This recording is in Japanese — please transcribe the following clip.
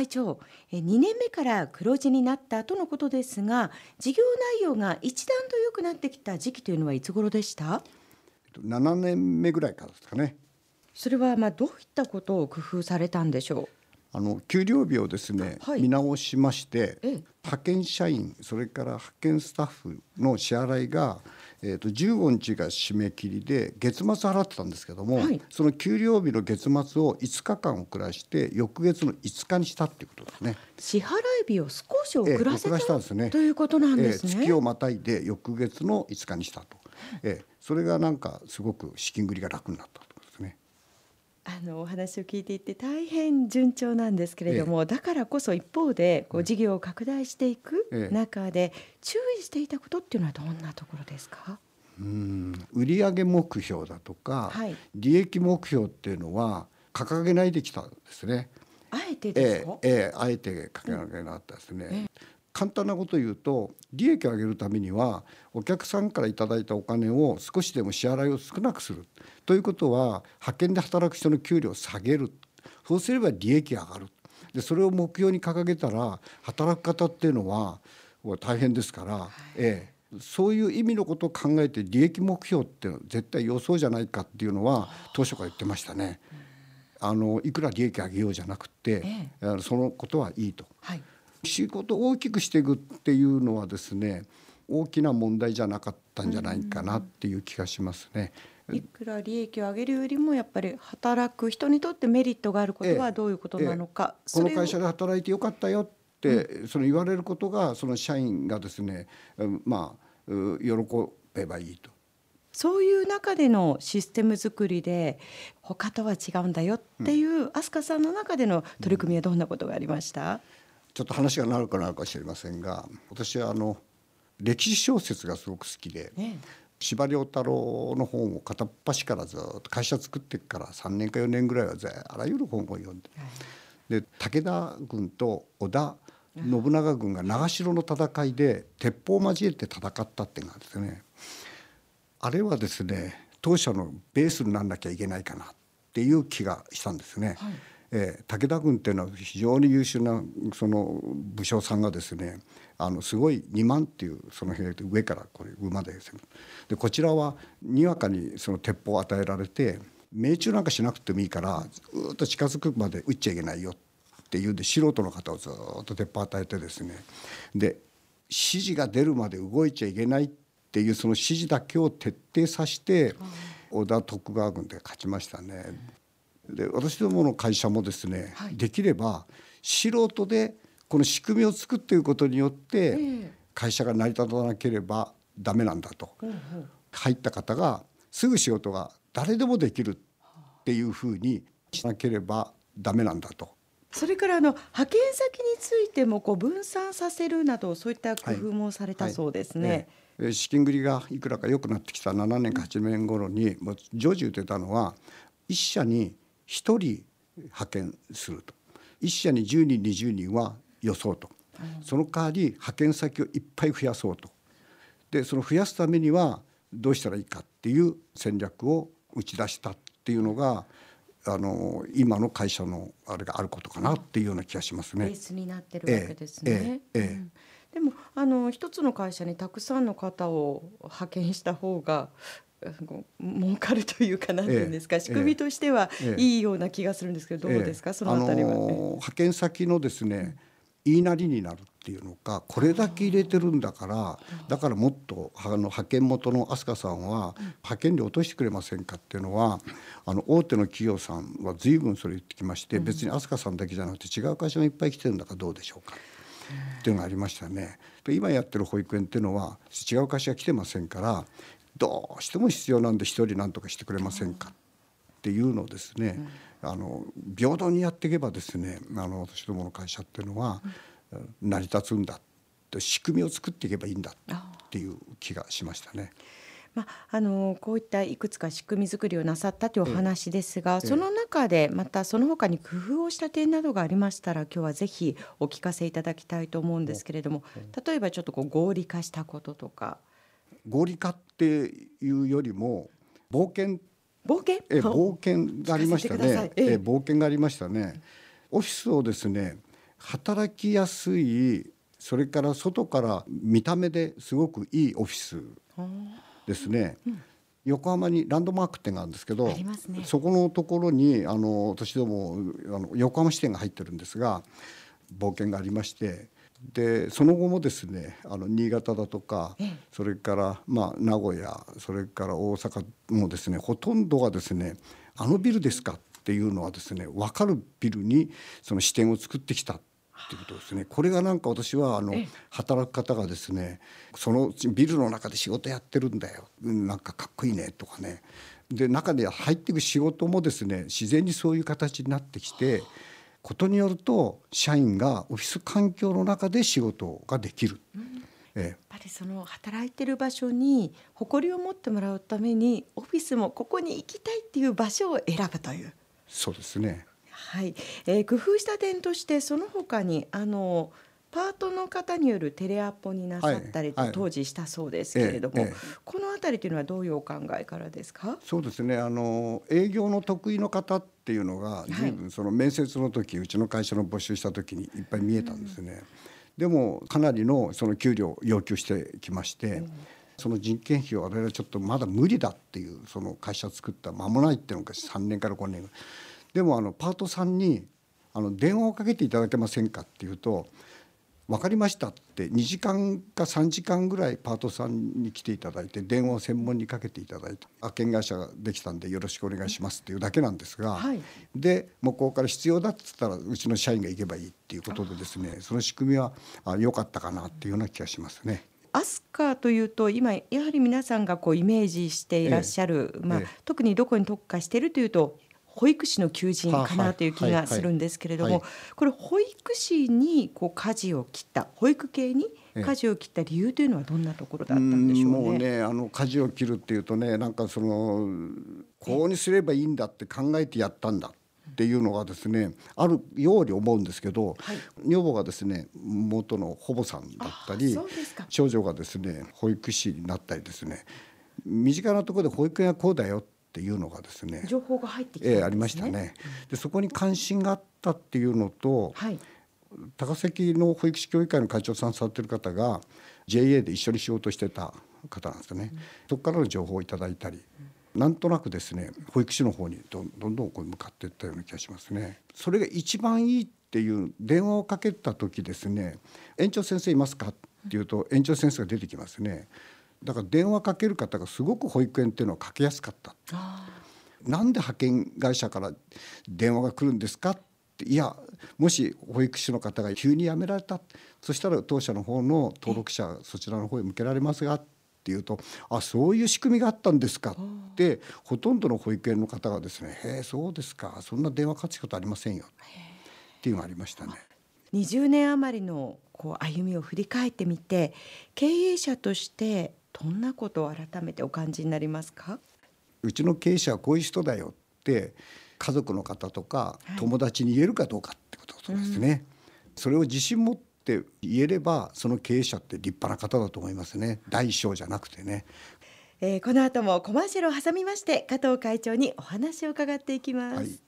会長2年目から黒字になったとのことですが事業内容が一段と良くなってきた時期というのはいつ頃でした？7年目ぐらいからですかね。それはまあどういったことを工夫されたんでしょう？あの給料日をですね、はい、見直しまして、ええ、派遣社員それから派遣スタッフの支払いが、えーと、15日が締め切りで月末払ってたんですけども、はい、その給料日の月末を5日間遅らして翌月の5日にしたっていうことですね。支払い日を少し遅らせた,、ええ、たんですね。ということなんですね、え月をまたいで翌月の5日にしたと、ええ、それがなんかすごく資金繰りが楽になったあのお話を聞いていて大変順調なんですけれども、ええ、だからこそ一方でこう事業を拡大していく中で注意していたことっていうのはどんなところですか？うん。売上目標だとか、はい、利益目標っていうのは掲げないできたんですね。あえてですか、ええええ、あえて掲げなかったですね。うん簡単なことを言うと利益を上げるためにはお客さんからいただいたお金を少しでも支払いを少なくする。ということは派遣で働く人の給料を下げる。そうすれば利益が上がる。でそれを目標に掲げたら働く方っていうのは大変ですから、はい、ええ、そういう意味のことを考えて利益目標って絶対予想じゃないかっていうのは当初から言ってましたね。あのいくら利益上げようじゃなくて、ええ、そのことはいいと。はい仕事を大きくしていくっていうのはですね大きな問題じゃなかったんじゃないかなっていう気がしますね。いくら利益を上げるよりもやっぱり働く人にとってメリットがあることはどういうことなのか、ええ。え、この会社で働いてよかったよって、うん、その言われることがその社員がですねまあ喜べばいいと。そういう中でのシステム作りで他とは違うんだよっていう、飛鳥さんの中での取り組みはどんなことがありました、うんちょっと話がなるかなるかもしれませんが私はあの歴史小説がすごく好きで、ね、司馬太郎の本を片っ端からずっと会社作ってから3年か4年ぐらいはあらゆる本を読んで、はい、で武田軍と織田信長軍が長篠の戦いで鉄砲を交えて戦ったっていうのがですねあれはですね当社のベースになんなきゃいけないかなっていう気がしたんですね。はいえー、武田軍っていうのは非常に優秀なその武将さんがですねあのすごい2万っていうその兵で上からこれ馬で攻めでこちらはにわかにその鉄砲を与えられて命中なんかしなくてもいいからずっと近づくまで撃っちゃいけないよっていうんで素人の方をずっと鉄砲与えてですねで指示が出るまで動いちゃいけないっていうその指示だけを徹底させて織田徳川軍で勝ちましたね。で私どもの会社もですね、はい、できれば素人でこの仕組みを作っていくことによって会社が成り立たなければダメなんだと、入った方がすぐ仕事が誰でもできるっていうふうにしなければダメなんだと。それからあの派遣先についてもこう分散させるなどそういった工夫もされたそうですね。はいはい資金繰りがいくらか良くなってきた7年か8年頃にもう常時言ってたのは一社に1人派遣すると。1社に10人20人は予想と、その代わり派遣先をいっぱい増やそうと。でその増やすためにはどうしたらいいかっていう戦略を打ち出したっていうのがあの今の会社のあれがあることかなっていうような気がしますね。ベースになってるわけですね。ええええ。うん、でもあの一つの会社にたくさんの方を派遣した方が 儲かるというかなんていうんですか、ええ、仕組みとしてはいいような気がするんですけど、どうですか、そのあたりは、ね、派遣先のですね言いなりになるっていうのかこれだけ入れてるんだからだからもっとあの派遣元の飛鳥さんは派遣料落としてくれませんかっていうのはあの大手の企業さんは随分それ言ってきまして別に飛鳥さんだけじゃなくて違う会社もいっぱい来てるんだからどうでしょうか？っていうのがありましたね。今やってる保育園っていうのは違う会社が来てませんからどうしても必要なんで一人何とかしてくれませんかっていうのをですね、あの平等にやっていけばですねあの私どもの会社っていうのは成り立つんだ仕組みを作っていけばいいんだっていう気がしましたね。まあ、あのこういったいくつか仕組み作りをなさったというお話ですが、ええ、その中でまたその他に工夫をした点などがありましたら今日はぜひお聞かせいただきたいと思うんですけれども例えばちょっとこう合理化したこととか。合理化っていうよりも冒険。冒険？え冒険がありましたね。え冒険がありましたね。オフィスをですね働きやすいそれから外から見た目ですごくいいオフィスですね。うん横浜にランドマーク店があるんですけど、ね、そこのところにあの私どもあの横浜支店が入ってるんですが冒険がありましてでその後もですねあの新潟だとか、それからまあ名古屋それから大阪もですねほとんどがですねあのビルですかっていうのはですね分かるビルにその支店を作ってきたっていうことですね。これがなんか私はあの働く方がですねそのビルの中で仕事やってるんだよ。なんかかっこいいねとかね。で中で入っていく仕事もですね自然にそういう形になってきてことによると社員がオフィス環境の中で仕事ができる。やっぱりその働いてる場所に誇りを持ってもらうためにオフィスもここに行きたいっていう場所を選ぶという。そうですねはい、えー、工夫した点としてその他にあのパートの方によるテレアポになさったりと、当時したそうですけれども、ええこの辺りというのはどういうお考えからですか？そうですね。あの営業の得意の方っていうのが随分その面接の時、うちの会社の募集した時にいっぱい見えたんですね。うん、でもかなりのその給料を要求してきまして、うん、その人件費を我々ちょっとまだ無理だっていうその会社作った間もないっていうのが3年から5年でもあのパートさんにあの電話をかけていただけませんかっていうと分かりましたって2時間か3時間ぐらいパートさんに来ていただいて電話を専門にかけていただいて派遣会社ができたんでよろしくお願いしますっていうだけなんですが、はい、で向こうから必要だっつったらうちの社員が行けばいいっていうことでですねその仕組みは良かったかなっていうような気がしますね。アスカというと今やはり皆さんがこうイメージしていらっしゃる、ええ。まあ、え、特にどこに特化しているというと保育士の求人かなという気がするんですけれども、これ保育士にこう舵を切った保育系に舵を切った理由というのはどんなところだったんでしょうね？もうねあの舵を切るっていうとねなんかそのこうにすればいいんだって考えてやったんだ。っていうのがですねあるように思うんですけど、はい、女房がですね元の保母さんだったり長女がですね保育士になったりですね身近なところで保育園はこうだよっっていうのがですね情報が入ってきた、ね、えー、ありましたね。でそこに関心があったっていうのと、はい、高崎の保育士協議会の会長さんされてる方が JA で一緒に仕事してた方なんですよね。うん、そこからの情報をいただいたり、うん、なんとなくですね保育士の方にどんどんどんこう向かっていったような気がしますね。それが一番いいっていう電話をかけた時ですね「園長先生いますか?」っていうと園長先生が出てきますね。だから電話かける方がすごく保育園っていうのはかけやすかった。なんで派遣会社から電話が来るんですか？っていやもし保育士の方が急に辞められた。そしたら当社の方の登録者そちらの方へ向けられますが。っていうとあそういう仕組みがあったんですか？ってほとんどの保育園の方がですね「へえそうですか。そんな電話かけたことありませんよ」っていうのがありましたね。20年余りのこう歩みを振り返ってみて経営者としてどんなことを改めてお感じになりますか？うちの経営者はこういう人だよって家族の方とか友達に言えるかどうかってことですね、はいうん、それを自信持って言えればその経営者って立派な方だと思いますね。大小じゃなくてね。えー、この後もコマーシャルを挟みまして加藤会長にお話を伺っていきます、はい